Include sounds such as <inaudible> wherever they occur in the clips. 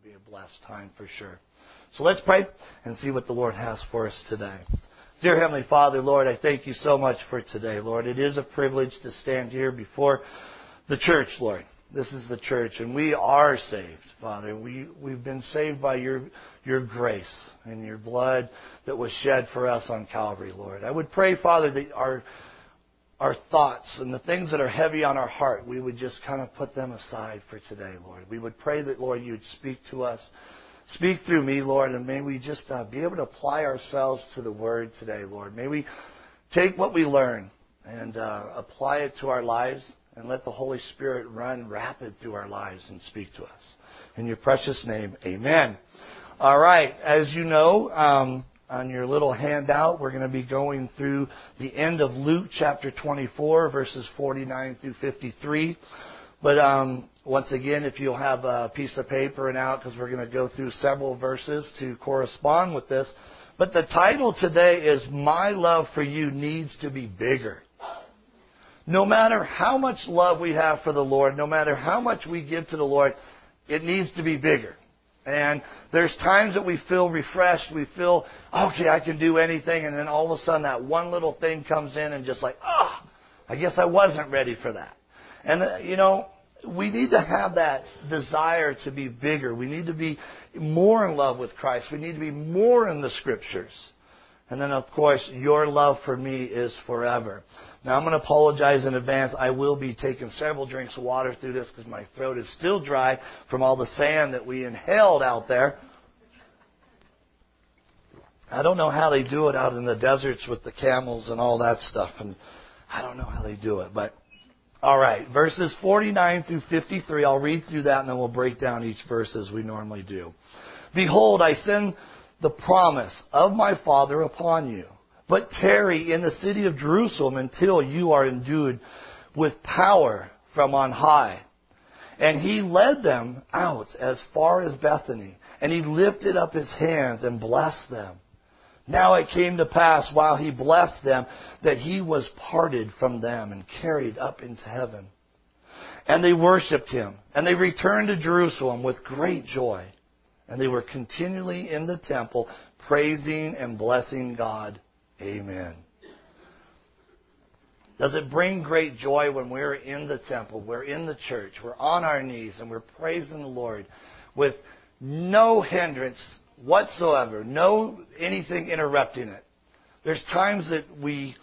to be a blessed time for sure. So let's pray and see what the Lord has for us today. Dear Heavenly Father, Lord, I thank you so much for today, Lord. It is a privilege to stand here before the church, Lord. This is the church, and we are saved, Father. We, we've been saved by your, your grace and your blood that was shed for us on Calvary, Lord. I would pray, Father, that our, our thoughts and the things that are heavy on our heart, we would just kind of put them aside for today, Lord. We would pray that, Lord, you'd speak to us. Speak through me, Lord, and may we just uh, be able to apply ourselves to the Word today, Lord. May we take what we learn and uh, apply it to our lives and let the Holy Spirit run rapid through our lives and speak to us. In your precious name, amen. All right, as you know, um, on your little handout, we're going to be going through the end of Luke chapter 24, verses 49 through 53. But um, once again, if you'll have a piece of paper and out, because we're going to go through several verses to correspond with this. But the title today is My Love for You Needs to Be Bigger. No matter how much love we have for the Lord, no matter how much we give to the Lord, it needs to be bigger. And there's times that we feel refreshed, we feel, okay, I can do anything, and then all of a sudden that one little thing comes in and just like, ah, oh, I guess I wasn't ready for that. And, uh, you know, we need to have that desire to be bigger. We need to be more in love with Christ. We need to be more in the Scriptures. And then, of course, your love for me is forever. Now, I'm going to apologize in advance. I will be taking several drinks of water through this because my throat is still dry from all the sand that we inhaled out there. I don't know how they do it out in the deserts with the camels and all that stuff, and I don't know how they do it. But all right, verses 49 through 53. I'll read through that, and then we'll break down each verse as we normally do. Behold, I send the promise of my Father upon you. But tarry in the city of Jerusalem until you are endued with power from on high. And he led them out as far as Bethany, and he lifted up his hands and blessed them. Now it came to pass while he blessed them that he was parted from them and carried up into heaven. And they worshiped him, and they returned to Jerusalem with great joy. And they were continually in the temple, praising and blessing God. Amen. Does it bring great joy when we're in the temple, we're in the church, we're on our knees, and we're praising the Lord with no hindrance whatsoever, no anything interrupting it? There's times that we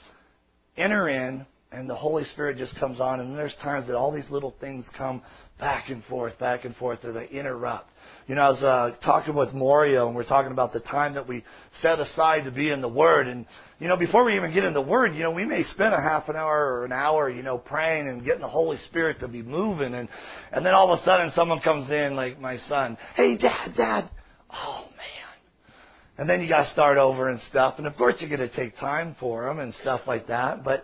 enter in and the Holy Spirit just comes on, and there's times that all these little things come back and forth, back and forth, or they interrupt. You know, I was uh, talking with Morio, and we're talking about the time that we set aside to be in the Word. And, you know, before we even get in the Word, you know, we may spend a half an hour or an hour, you know, praying and getting the Holy Spirit to be moving. And, and then all of a sudden someone comes in, like my son, hey, Dad, Dad. Oh, man. And then you got to start over and stuff. And of course, you're going to take time for them and stuff like that. But,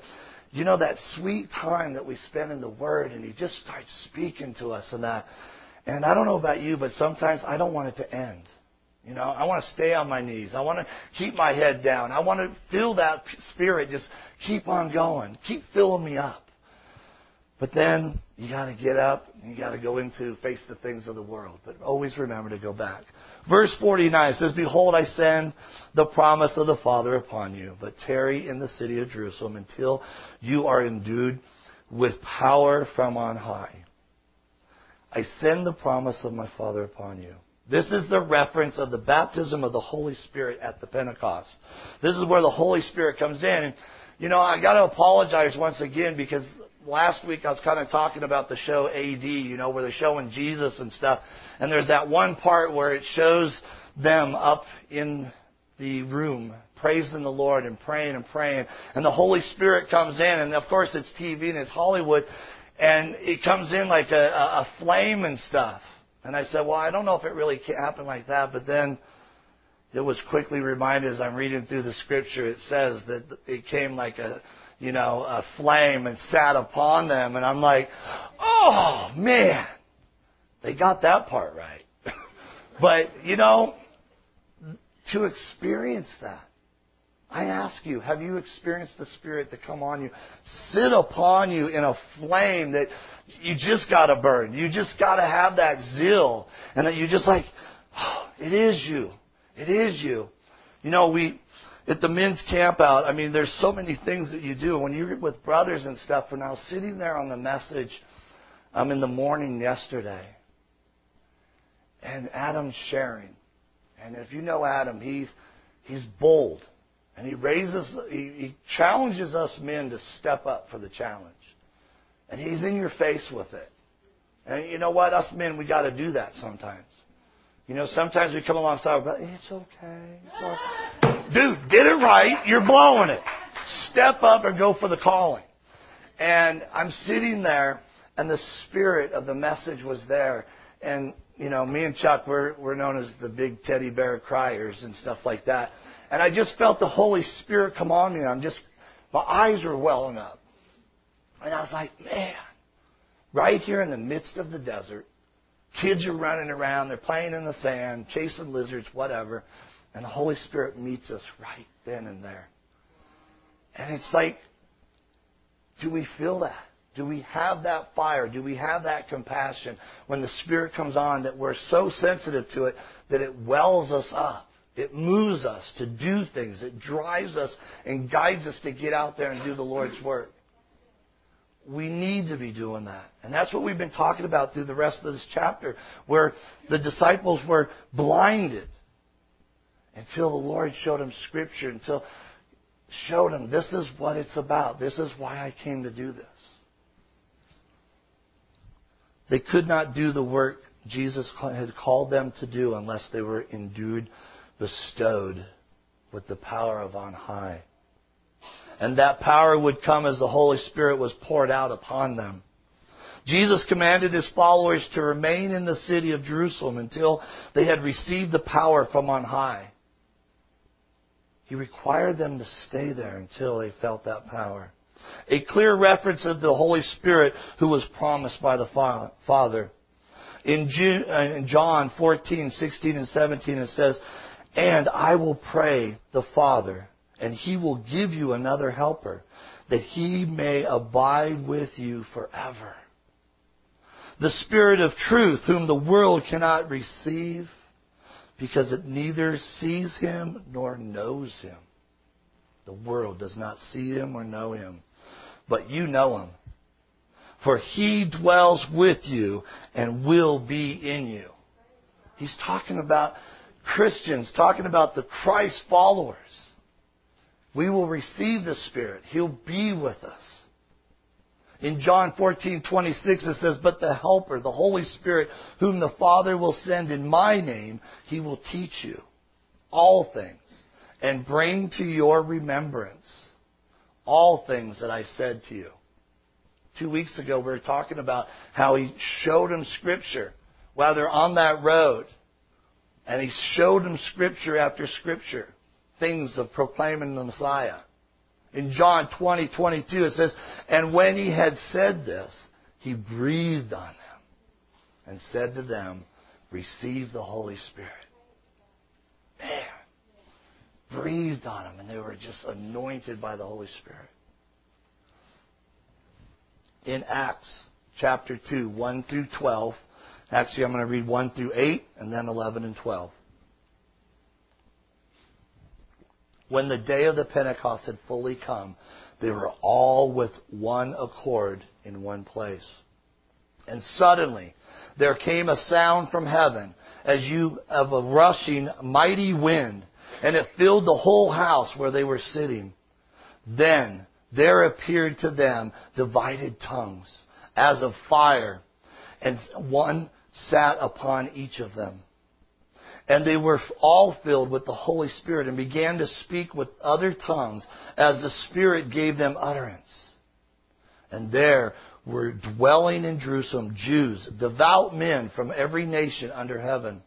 you know, that sweet time that we spend in the Word, and He just starts speaking to us and that. And I don't know about you, but sometimes I don't want it to end. You know, I want to stay on my knees. I want to keep my head down. I want to feel that spirit just keep on going. Keep filling me up. But then you got to get up you got to go into face the things of the world. But always remember to go back. Verse 49 says, Behold, I send the promise of the Father upon you, but tarry in the city of Jerusalem until you are endued with power from on high. I send the promise of my Father upon you. This is the reference of the baptism of the Holy Spirit at the Pentecost. This is where the Holy Spirit comes in. And, you know, I got to apologize once again because last week I was kind of talking about the show AD, you know, where they're showing Jesus and stuff. And there's that one part where it shows them up in the room praising the Lord and praying and praying. And the Holy Spirit comes in. And of course it's TV and it's Hollywood and it comes in like a, a flame and stuff. And I said, well, I don't know if it really happened like that, but then it was quickly reminded as I'm reading through the scripture, it says that it came like a, you know, a flame and sat upon them. And I'm like, oh man, they got that part right. <laughs> but, you know, to experience that, I ask you, have you experienced the Spirit to come on you, sit upon you in a flame that you just got to burn? You just got to have that zeal, and that you just like, oh, it is you, it is you. You know, we at the men's camp out. I mean, there's so many things that you do when you're with brothers and stuff. When I was sitting there on the message, um, in the morning yesterday, and Adam's sharing, and if you know Adam, he's he's bold. And he raises, he, he challenges us men to step up for the challenge. And he's in your face with it. And you know what? Us men, we got to do that sometimes. You know, sometimes we come alongside, but it's okay. It's okay. Dude, get it right. You're blowing it. Step up and go for the calling. And I'm sitting there, and the spirit of the message was there. And, you know, me and Chuck, we're, we're known as the big teddy bear criers and stuff like that. And I just felt the Holy Spirit come on me. And I'm just, my eyes were welling up. And I was like, man, right here in the midst of the desert, kids are running around, they're playing in the sand, chasing lizards, whatever. And the Holy Spirit meets us right then and there. And it's like, do we feel that? Do we have that fire? Do we have that compassion when the Spirit comes on that we're so sensitive to it that it wells us up? It moves us to do things. It drives us and guides us to get out there and do the Lord's work. We need to be doing that. And that's what we've been talking about through the rest of this chapter, where the disciples were blinded until the Lord showed them Scripture, until showed them this is what it's about. This is why I came to do this. They could not do the work Jesus had called them to do unless they were endued bestowed with the power of on high. And that power would come as the Holy Spirit was poured out upon them. Jesus commanded his followers to remain in the city of Jerusalem until they had received the power from on high. He required them to stay there until they felt that power. A clear reference of the Holy Spirit who was promised by the Father. Uh, in John 14, 16, and 17 it says, and I will pray the Father, and he will give you another helper, that he may abide with you forever. The Spirit of truth, whom the world cannot receive, because it neither sees him nor knows him. The world does not see him or know him, but you know him. For he dwells with you and will be in you. He's talking about Christians, talking about the Christ followers. We will receive the Spirit. He'll be with us. In John 14:26 it says, "But the helper, the Holy Spirit, whom the Father will send in my name, he will teach you all things and bring to your remembrance all things that I said to you." 2 weeks ago we were talking about how he showed them scripture while they're on that road and he showed them scripture after scripture, things of proclaiming the Messiah. In John 20, 22, it says, And when he had said this, he breathed on them and said to them, Receive the Holy Spirit. Man, breathed on them, and they were just anointed by the Holy Spirit. In Acts chapter 2, 1 through 12, Actually, I'm going to read 1 through 8 and then 11 and 12. When the day of the Pentecost had fully come, they were all with one accord in one place. And suddenly there came a sound from heaven as you of a rushing mighty wind, and it filled the whole house where they were sitting. Then there appeared to them divided tongues as of fire, and one sat upon each of them. And they were all filled with the Holy Spirit and began to speak with other tongues as the Spirit gave them utterance. And there were dwelling in Jerusalem Jews, devout men from every nation under heaven.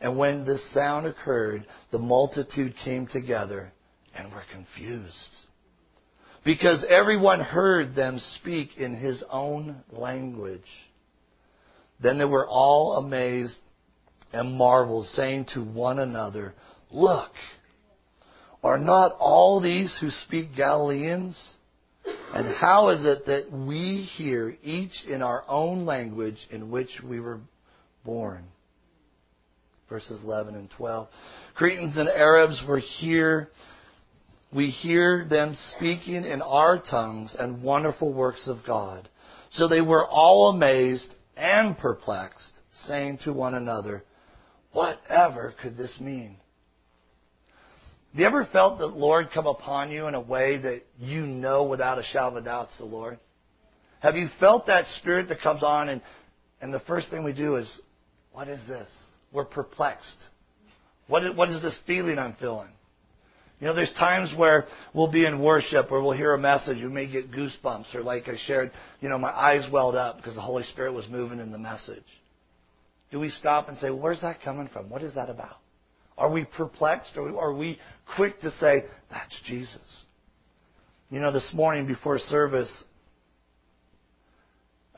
And when this sound occurred, the multitude came together and were confused. Because everyone heard them speak in his own language. Then they were all amazed and marveled, saying to one another, Look, Are not all these who speak Galileans? And how is it that we hear each in our own language in which we were born? Verses 11 and 12. Cretans and Arabs were here. We hear them speaking in our tongues and wonderful works of God. So they were all amazed and perplexed, saying to one another, Whatever could this mean? Have you ever felt the Lord come upon you in a way that you know without a shadow of a doubt it's the Lord? Have you felt that spirit that comes on and, and the first thing we do is, what is this? We're perplexed. What is, what is this feeling I'm feeling? You know, there's times where we'll be in worship or we'll hear a message, we may get goosebumps, or like I shared, you know, my eyes welled up because the Holy Spirit was moving in the message. Do we stop and say, where's that coming from? What is that about? Are we perplexed or are we quick to say, that's Jesus? You know, this morning before service,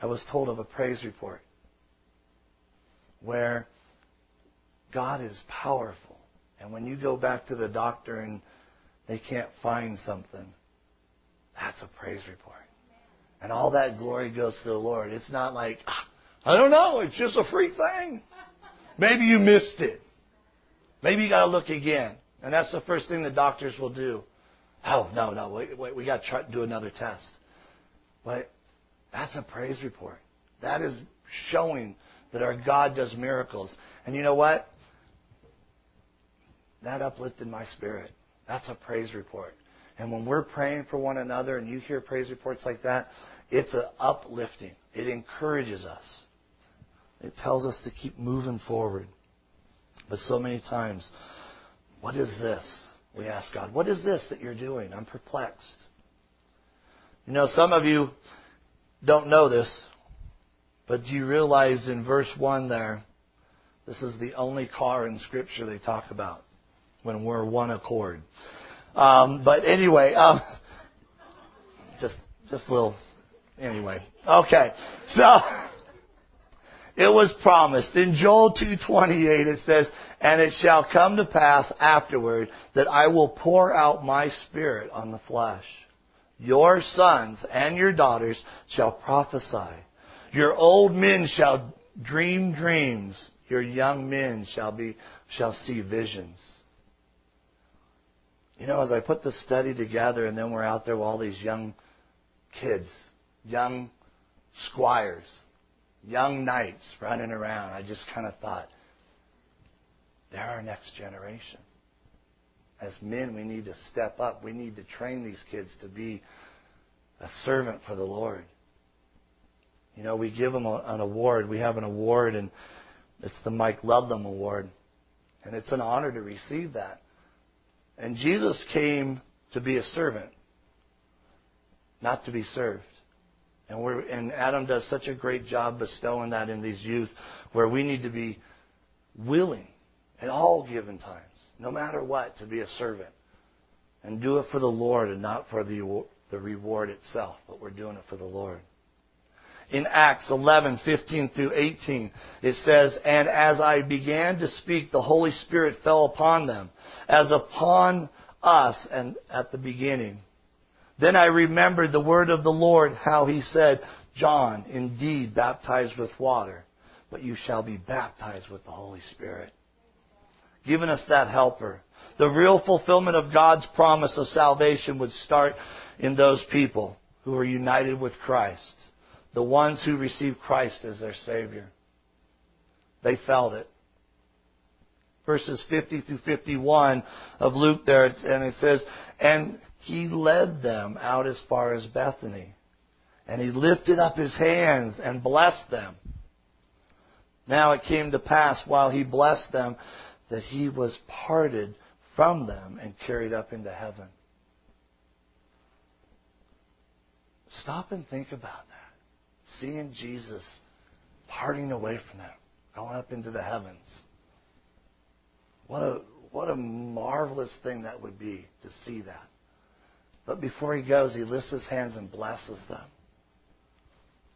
I was told of a praise report where God is powerful. And when you go back to the doctor and they can't find something, that's a praise report. And all that glory goes to the Lord. It's not like, ah, I don't know, it's just a freak thing. Maybe you missed it. Maybe you got to look again. And that's the first thing the doctors will do. Oh, no, no, wait, wait, we got to try to do another test. But that's a praise report. That is showing that our God does miracles. And you know what? That uplifted my spirit. That's a praise report. And when we're praying for one another and you hear praise reports like that, it's uplifting. It encourages us. It tells us to keep moving forward. But so many times, what is this? We ask God, what is this that you're doing? I'm perplexed. You know, some of you don't know this, but do you realize in verse 1 there, this is the only car in Scripture they talk about when we're one accord. Um, but anyway, um, just just a little. Anyway, okay. So it was promised. In Joel 2:28 it says, "And it shall come to pass afterward that I will pour out my spirit on the flesh. Your sons and your daughters shall prophesy. Your old men shall dream dreams. Your young men shall be shall see visions." You know, as I put the study together and then we're out there with all these young kids, young squires, young knights running around. I just kind of thought, they're our next generation. As men, we need to step up. We need to train these kids to be a servant for the Lord. You know, we give them a, an award. We have an award, and it's the Mike Ludlam Award. And it's an honor to receive that. And Jesus came to be a servant, not to be served. And, we're, and Adam does such a great job bestowing that in these youth where we need to be willing at all given times, no matter what, to be a servant. And do it for the Lord and not for the, the reward itself, but we're doing it for the Lord. In Acts 11, 15 through 18, it says, And as I began to speak, the Holy Spirit fell upon them, as upon us and at the beginning. Then I remembered the word of the Lord, how he said, John indeed baptized with water, but you shall be baptized with the Holy Spirit. Giving us that helper. The real fulfillment of God's promise of salvation would start in those people who are united with Christ. The ones who received Christ as their Savior. They felt it. Verses 50 through 51 of Luke there, and it says, And he led them out as far as Bethany. And he lifted up his hands and blessed them. Now it came to pass while he blessed them that he was parted from them and carried up into heaven. Stop and think about that. Seeing Jesus parting away from them, going up into the heavens. What a, what a marvelous thing that would be to see that. But before he goes, he lifts his hands and blesses them.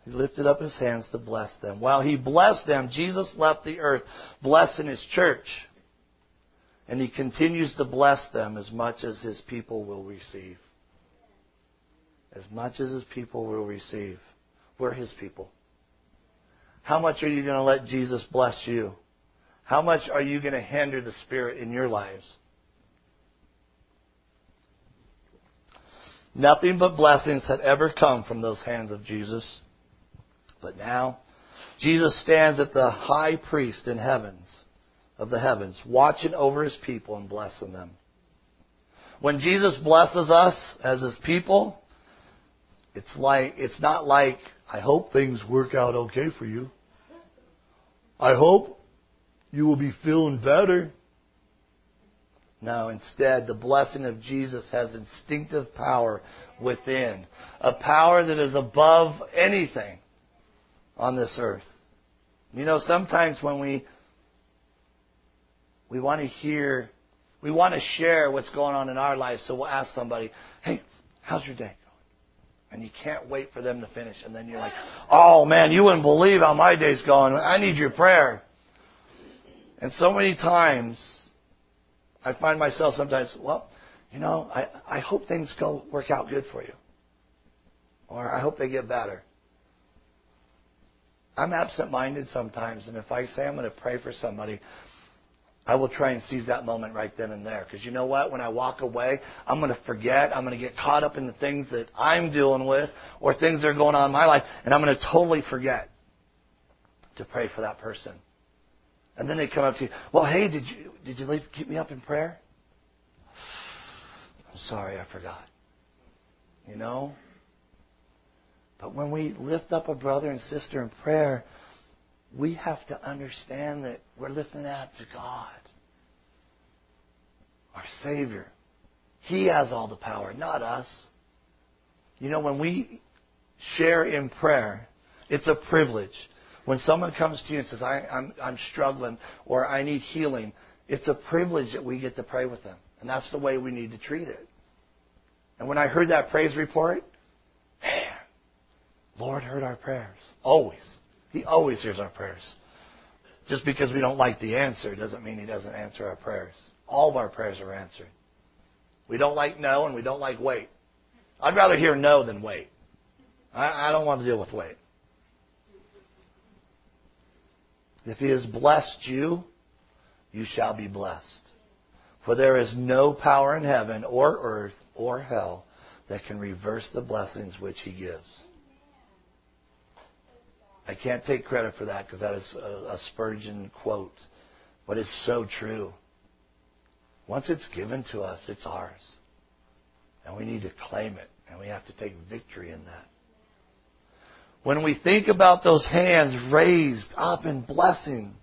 He lifted up his hands to bless them. While he blessed them, Jesus left the earth blessing his church. And he continues to bless them as much as his people will receive. As much as his people will receive. We're his people. How much are you going to let Jesus bless you? How much are you going to hinder the Spirit in your lives? Nothing but blessings had ever come from those hands of Jesus. But now, Jesus stands at the high priest in heavens, of the heavens, watching over his people and blessing them. When Jesus blesses us as his people, it's like, it's not like, I hope things work out okay for you. I hope you will be feeling better. No, instead, the blessing of Jesus has instinctive power within. A power that is above anything on this earth. You know, sometimes when we we want to hear, we want to share what's going on in our lives, so we'll ask somebody, "Hey, how's your day going?" And you can't wait for them to finish, and then you're like, "Oh man, you wouldn't believe how my day's going. I need your prayer." And so many times, I find myself sometimes, well, you know, I, I hope things go work out good for you. Or I hope they get better. I'm absent minded sometimes, and if I say I'm going to pray for somebody, I will try and seize that moment right then and there. Because you know what? When I walk away, I'm going to forget. I'm going to get caught up in the things that I'm dealing with or things that are going on in my life, and I'm going to totally forget to pray for that person. And then they come up to you, well, hey, did you did you leave, keep me up in prayer? <sighs> I'm sorry, I forgot. You know? But when we lift up a brother and sister in prayer, we have to understand that we're lifting that to God, our Savior. He has all the power, not us. You know, when we share in prayer, it's a privilege. When someone comes to you and says, I, am I'm, I'm struggling or I need healing, it's a privilege that we get to pray with them. And that's the way we need to treat it. And when I heard that praise report, man, Lord heard our prayers. Always. He always hears our prayers. Just because we don't like the answer doesn't mean He doesn't answer our prayers. All of our prayers are answered. We don't like no and we don't like wait. I'd rather hear no than wait. I, I don't want to deal with wait. If he has blessed you, you shall be blessed. For there is no power in heaven or earth or hell that can reverse the blessings which he gives. I can't take credit for that because that is a, a Spurgeon quote, but it's so true. Once it's given to us, it's ours. And we need to claim it, and we have to take victory in that. When we think about those hands raised up in blessing,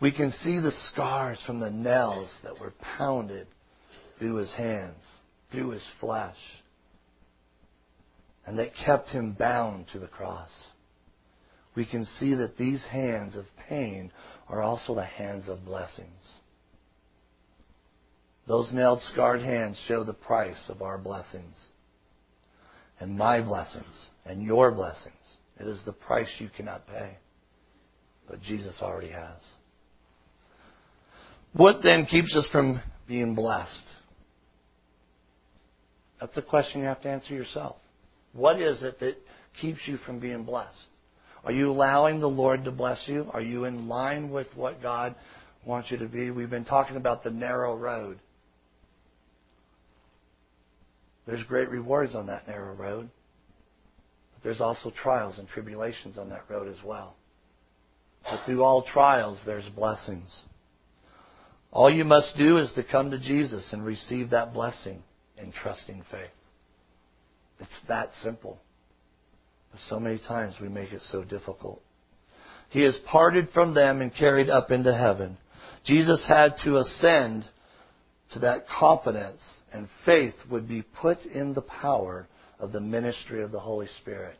we can see the scars from the nails that were pounded through his hands, through his flesh, and that kept him bound to the cross. We can see that these hands of pain are also the hands of blessings. Those nailed, scarred hands show the price of our blessings and my blessings and your blessings. It is the price you cannot pay. But Jesus already has. What then keeps us from being blessed? That's a question you have to answer yourself. What is it that keeps you from being blessed? Are you allowing the Lord to bless you? Are you in line with what God wants you to be? We've been talking about the narrow road. There's great rewards on that narrow road. But there's also trials and tribulations on that road as well. But through all trials, there's blessings. All you must do is to come to Jesus and receive that blessing in trusting faith. It's that simple. But so many times we make it so difficult. He is parted from them and carried up into heaven. Jesus had to ascend to that confidence and faith would be put in the power of the ministry of the Holy Spirit.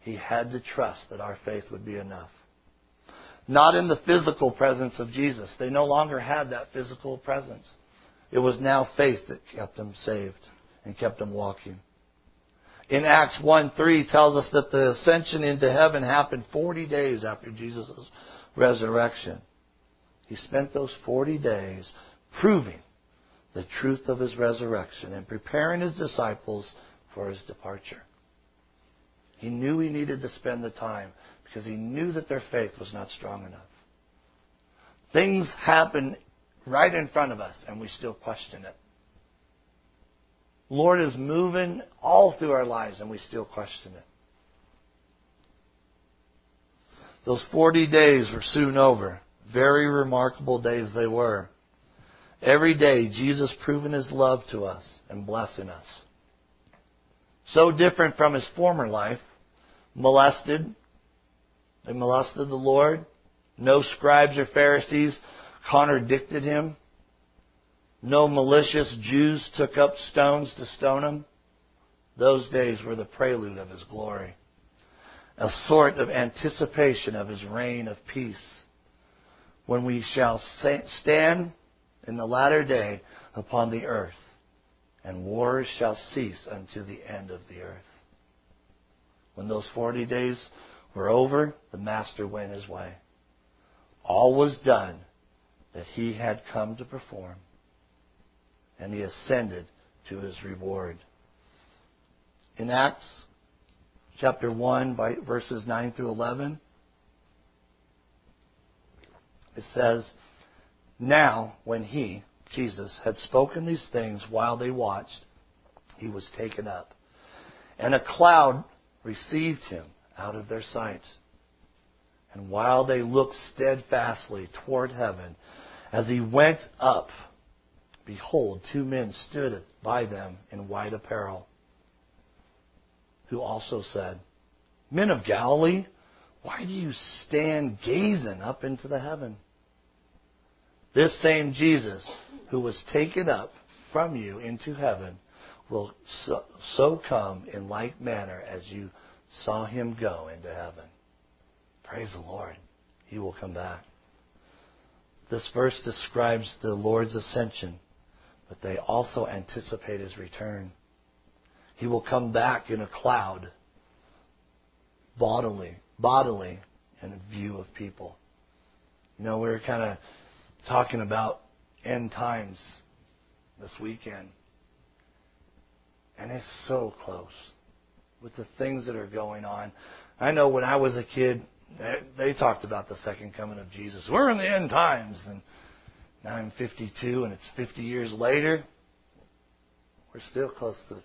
He had to trust that our faith would be enough. Not in the physical presence of Jesus. They no longer had that physical presence. It was now faith that kept them saved and kept them walking. In Acts 1 3 tells us that the ascension into heaven happened 40 days after Jesus' resurrection. He spent those 40 days proving the truth of his resurrection and preparing his disciples for his departure. He knew he needed to spend the time because he knew that their faith was not strong enough. Things happen right in front of us and we still question it. Lord is moving all through our lives and we still question it. Those 40 days were soon over. Very remarkable days they were. Every day, Jesus proving his love to us and blessing us. So different from his former life. Molested. They molested the Lord. No scribes or Pharisees contradicted him. No malicious Jews took up stones to stone him. Those days were the prelude of his glory, a sort of anticipation of his reign of peace, when we shall stand in the latter day upon the earth, and wars shall cease unto the end of the earth. When those forty days were over, the Master went his way. All was done that he had come to perform and he ascended to his reward. In Acts chapter 1, verses 9 through 11, it says, Now, when he, Jesus, had spoken these things while they watched, he was taken up. And a cloud received him out of their sight. And while they looked steadfastly toward heaven, as he went up, behold, two men stood by them in white apparel, who also said, Men of Galilee, why do you stand gazing up into the heaven? This same Jesus, who was taken up from you into heaven, will so, so come in like manner as you saw him go into heaven. Praise the Lord. He will come back. This verse describes the Lord's ascension but they also anticipate his return. He will come back in a cloud, bodily, bodily, in view of people. You know, we were kind of talking about end times this weekend. And it's so close with the things that are going on. I know when I was a kid, they, talked about the second coming of Jesus. We're in the end times. And now I'm 52 and it's 50 years later. We're still close to,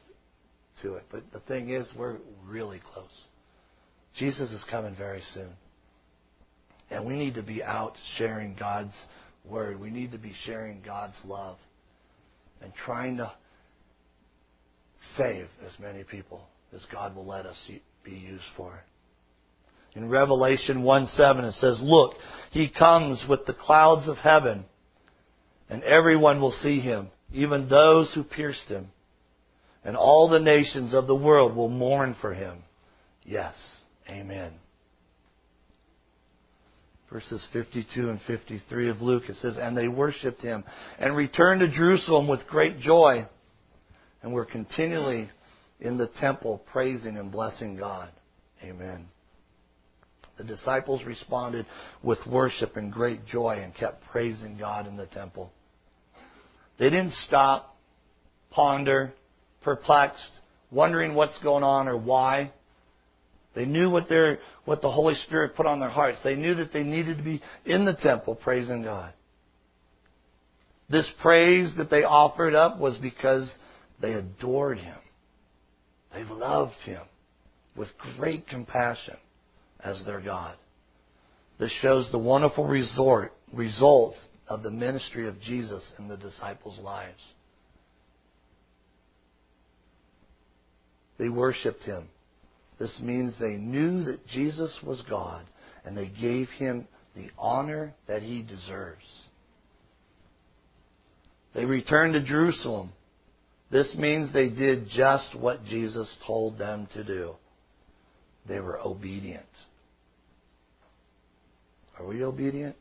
to it. But the thing is, we're really close. Jesus is coming very soon. And we need to be out sharing God's word. We need to be sharing God's love and trying to save as many people as God will let us be used for. In Revelation 1 7, it says, Look, he comes with the clouds of heaven and everyone will see him, even those who pierced him. And all the nations of the world will mourn for him. Yes. Amen. Verses 52 and 53 of Luke, it says, And they worshipped him and returned to Jerusalem with great joy and were continually in the temple praising and blessing God. Amen. The disciples responded with worship and great joy and kept praising God in the temple. They didn't stop, ponder, perplexed, wondering what's going on or why. They knew what their what the Holy Spirit put on their hearts. They knew that they needed to be in the temple praising God. This praise that they offered up was because they adored him. They loved him with great compassion as their God. This shows the wonderful resort, results of the ministry of Jesus in the disciples' lives. They worshiped him. This means they knew that Jesus was God and they gave him the honor that he deserves. They returned to Jerusalem. This means they did just what Jesus told them to do. They were obedient. Are we obedient?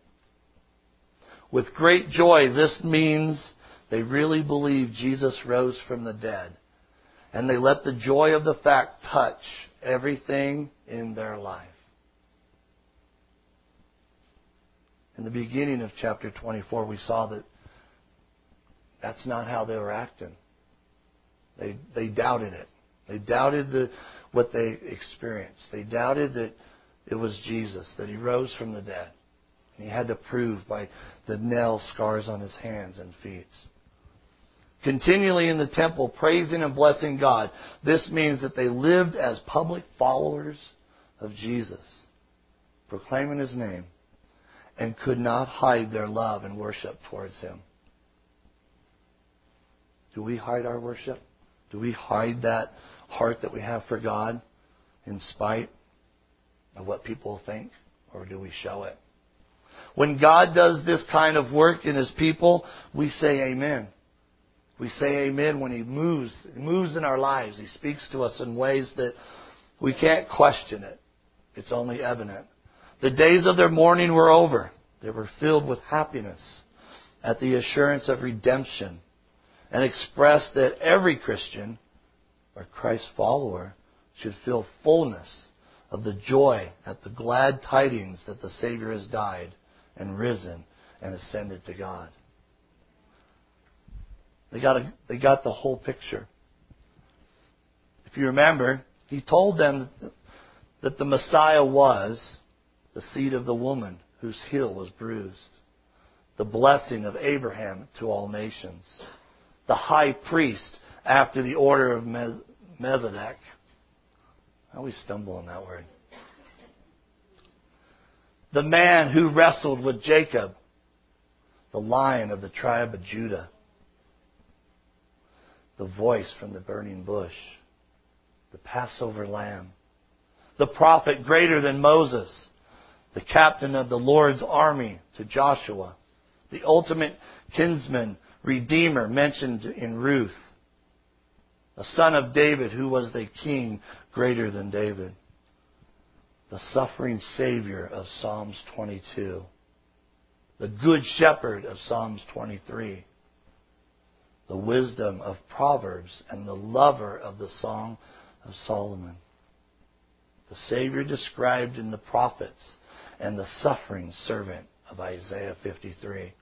With great joy. This means they really believe Jesus rose from the dead. And they let the joy of the fact touch everything in their life. in the beginning of chapter 24, we saw that that's not how they were acting. They, they doubted it. They doubted the, what they experienced. They doubted that it was Jesus, that he rose from the dead. And he had to prove by the nail scars on his hands and feet. Continually in the temple, praising and blessing God. This means that they lived as public followers of Jesus, proclaiming his name, and could not hide their love and worship towards him. Do we hide our worship? Do we hide that heart that we have for God in spite of what people think? Or do we show it? When God does this kind of work in His people, we say Amen. We say Amen when He moves, He moves in our lives. He speaks to us in ways that we can't question it. It's only evident. The days of their mourning were over. They were filled with happiness at the assurance of redemption and expressed that every Christian or Christ follower should feel fullness of the joy at the glad tidings that the Savior has died and risen and ascended to God. They got, a, they got the whole picture. If you remember, he told them that the Messiah was the seed of the woman whose heel was bruised, the blessing of Abraham to all nations, the high priest after the order of Melchizedek. I always stumble on that word. The man who wrestled with Jacob, the lion of the tribe of Judah, the voice from the burning bush, the Passover lamb, the prophet greater than Moses, the captain of the Lord's army to Joshua, the ultimate kinsman, redeemer mentioned in Ruth, a son of David who was the king greater than David, the suffering Savior of Psalms 22, the good shepherd of Psalms 23, the wisdom of Proverbs, and the lover of the Song of Solomon. The Savior described in the prophets and the suffering servant of Isaiah 53.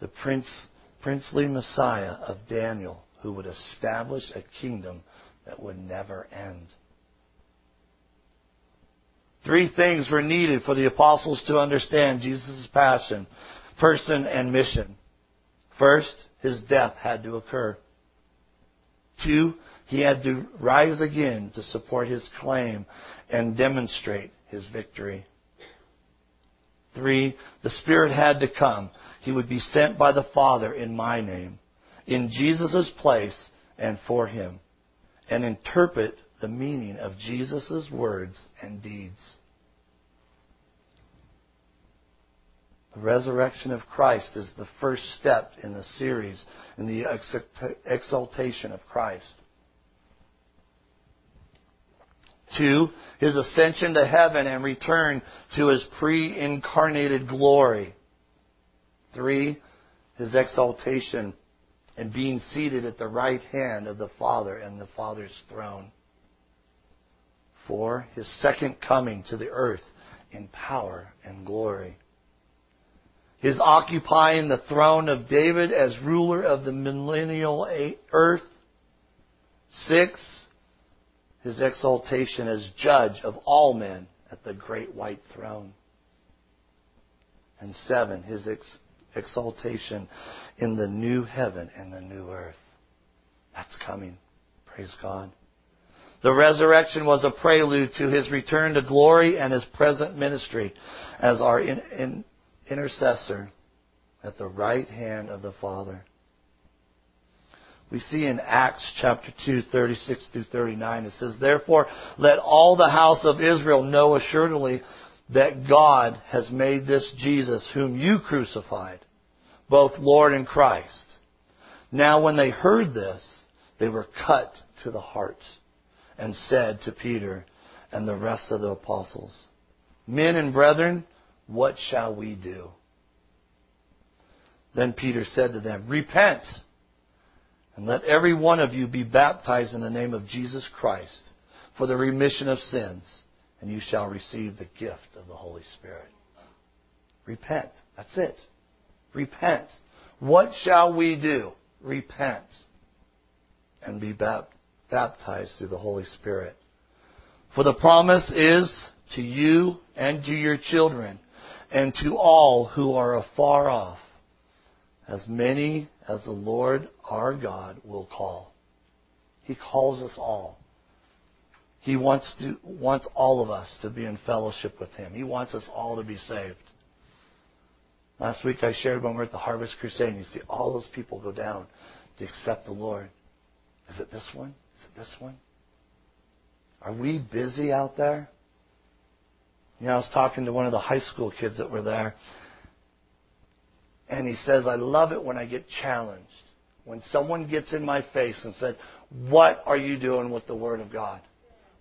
The prince princely Messiah of Daniel who would establish a kingdom that would never end. Three things were needed for the apostles to understand Jesus' passion, person, and mission. First, his death had to occur. Two, he had to rise again to support his claim and demonstrate his victory. Three, the Spirit had to come he would be sent by the Father in my name, in Jesus' place and for him, and interpret the meaning of Jesus' words and deeds. The resurrection of Christ is the first step in the series in the exaltation of Christ. Two, his ascension to heaven and return to his pre incarnated glory. Three, his exaltation and being seated at the right hand of the Father and the Father's throne. Four, his second coming to the earth in power and glory. His occupying the throne of David as ruler of the millennial earth. Six, his exaltation as judge of all men at the great white throne. And seven, his ex- exaltation in the new heaven and the new earth. That's coming. Praise God. The resurrection was a prelude to his return to glory and his present ministry as our in, in, intercessor at the right hand of the Father. We see in Acts chapter 2, 36 through 39, it says, Therefore, let all the house of Israel know assuredly that God has made this Jesus, whom you crucified, both Lord and Christ. Now, when they heard this, they were cut to the heart and said to Peter and the rest of the apostles, Men and brethren, what shall we do? Then Peter said to them, Repent, and let every one of you be baptized in the name of Jesus Christ for the remission of sins and you shall receive the gift of the Holy Spirit. Repent. That's it. Repent. What shall we do? Repent and be baptized through the Holy Spirit. For the promise is to you and to your children and to all who are afar off, as many as the Lord our God will call. He calls us all. He wants to wants all of us to be in fellowship with him. He wants us all to be saved. Last week I shared when we were at the Harvest Crusade, and you see all those people go down to accept the Lord. Is it this one? This one? Are we busy out there? You know, I was talking to one of the high school kids that were there, and he says, I love it when I get challenged. When someone gets in my face and said, What are you doing with the Word of God?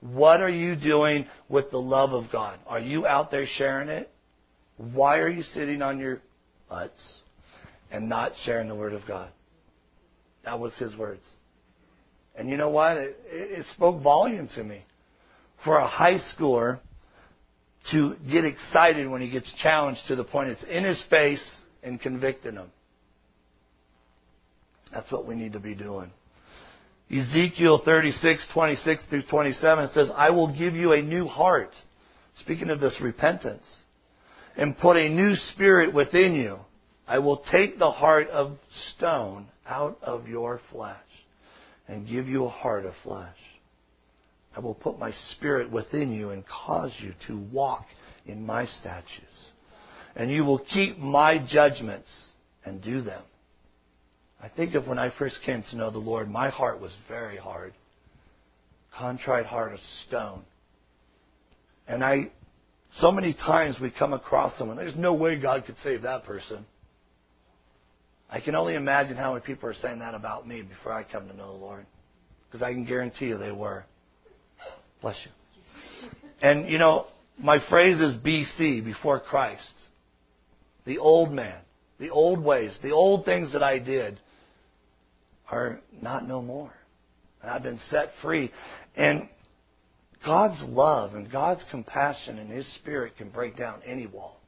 What are you doing with the love of God? Are you out there sharing it? Why are you sitting on your butts and not sharing the Word of God? That was his words. And you know what? It, it spoke volume to me. For a high schooler to get excited when he gets challenged to the point it's in his face and convicting him. That's what we need to be doing. Ezekiel 36, 26 through 27 says, I will give you a new heart. Speaking of this repentance. And put a new spirit within you. I will take the heart of stone out of your flesh and give you a heart of flesh. I will put my spirit within you and cause you to walk in my statutes. And you will keep my judgments and do them. I think of when I first came to know the Lord, my heart was very hard. Contrite heart of stone. And I, so many times we come across someone, there's no way God could save that person. I can only imagine how many people are saying that about me before I come to know the Lord. Because I can guarantee you they were. Bless you. And, you know, my phrase is BC, before Christ. The old man, the old ways, the old things that I did are not no more. And I've been set free. And God's love and God's compassion and His Spirit can break down any wall.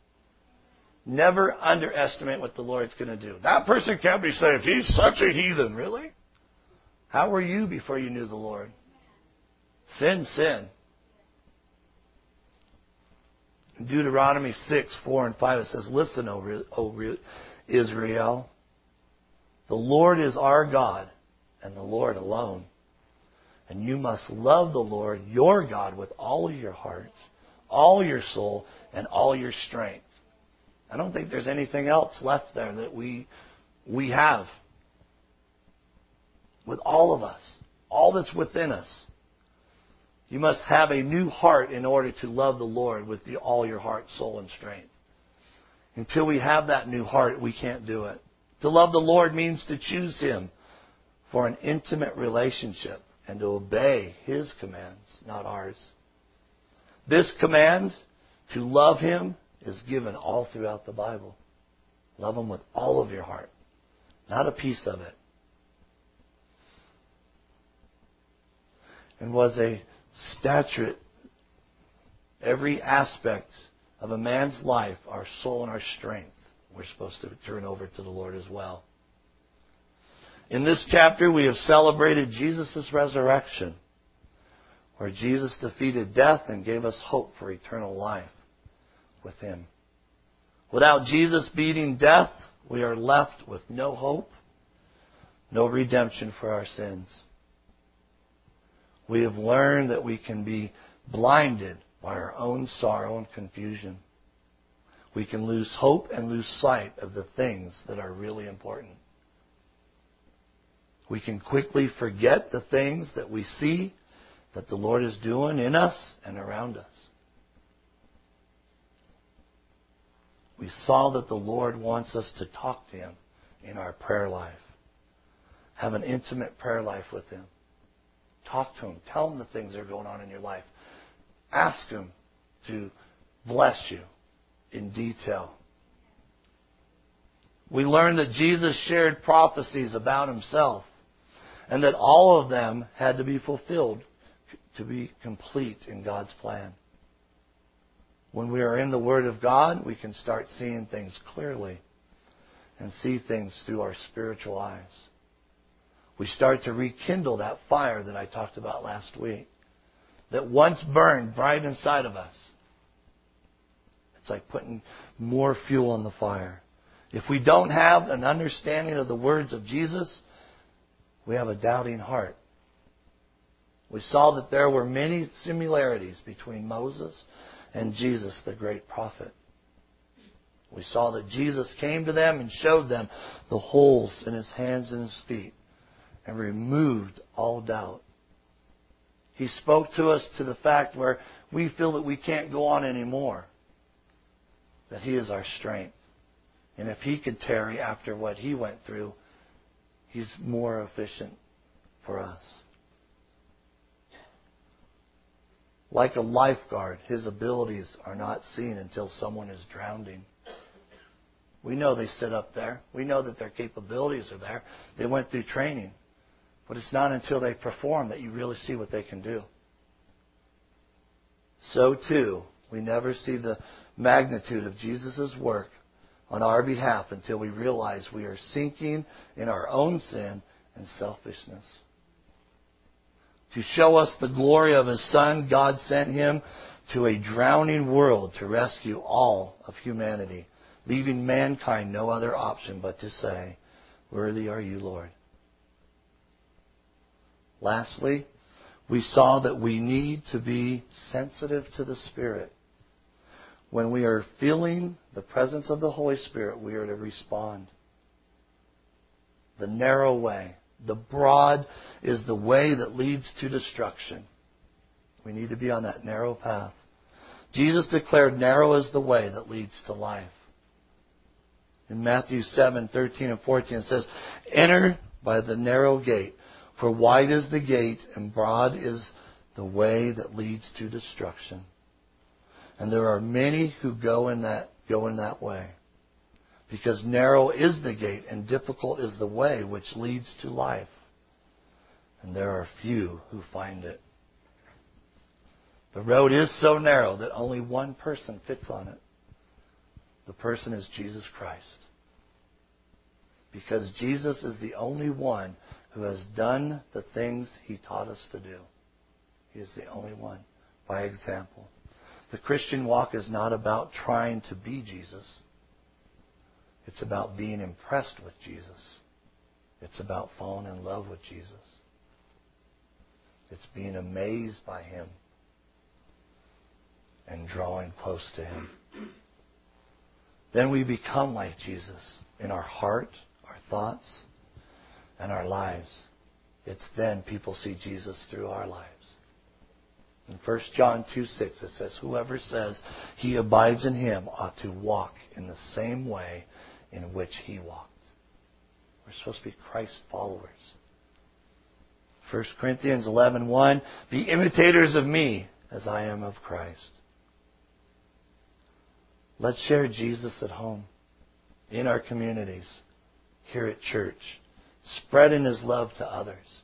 Never underestimate what the Lord's going to do. That person can't be saved. He's such a heathen. Really? How were you before you knew the Lord? Sin, sin. In Deuteronomy 6, 4, and 5, it says, Listen, O Israel. The Lord is our God, and the Lord alone. And you must love the Lord your God with all your heart, all your soul, and all your strength. I don't think there's anything else left there that we we have. With all of us, all that's within us. You must have a new heart in order to love the Lord with the, all your heart, soul, and strength. Until we have that new heart, we can't do it. To love the Lord means to choose Him for an intimate relationship and to obey His commands, not ours. This command to love Him is given all throughout the Bible. Love them with all of your heart, not a piece of it. And was a statute, every aspect of a man's life, our soul and our strength, we're supposed to turn over to the Lord as well. In this chapter, we have celebrated Jesus' resurrection, where Jesus defeated death and gave us hope for eternal life with Him. Without Jesus beating death, we are left with no hope, no redemption for our sins. We have learned that we can be blinded by our own sorrow and confusion we can lose hope and lose sight of the things that are really important. We can quickly forget the things that we see that the Lord is doing in us and around us. We saw that the Lord wants us to talk to Him in our prayer life. Have an intimate prayer life with Him. Talk to Him. Tell Him the things that are going on in your life. Ask Him to bless you in detail. We learn that Jesus shared prophecies about himself and that all of them had to be fulfilled to be complete in God's plan. When we are in the Word of God, we can start seeing things clearly and see things through our spiritual eyes. We start to rekindle that fire that I talked about last week that once burned bright inside of us. It's like putting more fuel on the fire. If we don't have an understanding of the words of Jesus, we have a doubting heart. We saw that there were many similarities between Moses and Jesus, the great prophet. We saw that Jesus came to them and showed them the holes in his hands and his feet and removed all doubt. He spoke to us to the fact where we feel that we can't go on anymore, that he is our strength. And if he could tarry after what he went through, he's more efficient for us. Like a lifeguard, his abilities are not seen until someone is drowning. We know they sit up there. We know that their capabilities are there. They went through training. But it's not until they perform that you really see what they can do. So, too, we never see the magnitude of Jesus' work on our behalf until we realize we are sinking in our own sin and selfishness. To show us the glory of His Son, God sent Him to a drowning world to rescue all of humanity, leaving mankind no other option but to say, Worthy are you, Lord. Lastly, we saw that we need to be sensitive to the Spirit. When we are feeling the presence of the Holy Spirit, we are to respond. The narrow way. The broad is the way that leads to destruction. We need to be on that narrow path. Jesus declared, Narrow is the way that leads to life. In Matthew 7 13 and 14, it says, Enter by the narrow gate, for wide is the gate, and broad is the way that leads to destruction. And there are many who go in that, go in that way. Because narrow is the gate and difficult is the way which leads to life. And there are few who find it. The road is so narrow that only one person fits on it. The person is Jesus Christ. Because Jesus is the only one who has done the things he taught us to do. He is the only one, by example. The Christian walk is not about trying to be Jesus. It's about being impressed with Jesus. It's about falling in love with Jesus. It's being amazed by Him and drawing close to Him. Then we become like Jesus in our heart, our thoughts, and our lives. It's then people see Jesus through our lives. In 1 John 2 6, it says, Whoever says he abides in him ought to walk in the same way in which he walked. We're supposed to be Christ followers. 1 Corinthians 11 1, Be imitators of me as I am of Christ. Let's share Jesus at home, in our communities, here at church spreading his love to others,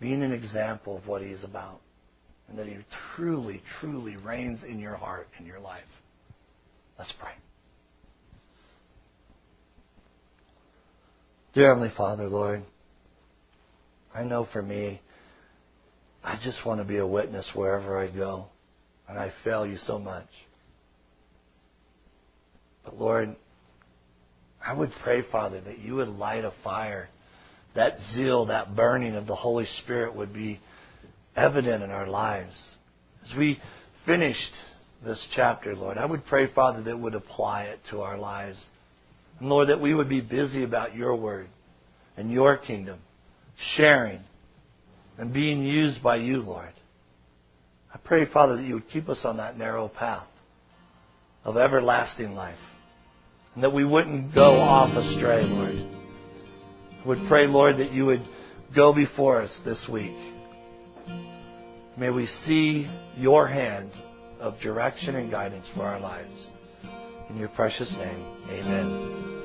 being an example of what he's about, and that he truly, truly reigns in your heart and your life. Let's pray. Dear Heavenly Father, Lord, I know for me, I just want to be a witness wherever I go, and I fail you so much. But Lord, I would pray, Father, that you would light a fire. That zeal, that burning of the Holy Spirit would be evident in our lives. As we finished this chapter, Lord, I would pray, Father, that would apply it to our lives. And Lord, that we would be busy about your word and your kingdom, sharing and being used by you, Lord. I pray, Father, that you would keep us on that narrow path of everlasting life and that we wouldn't go off astray, Lord. I would pray, Lord, that you would go before us this week. May we see your hand of direction and guidance for our lives. In your precious name, amen.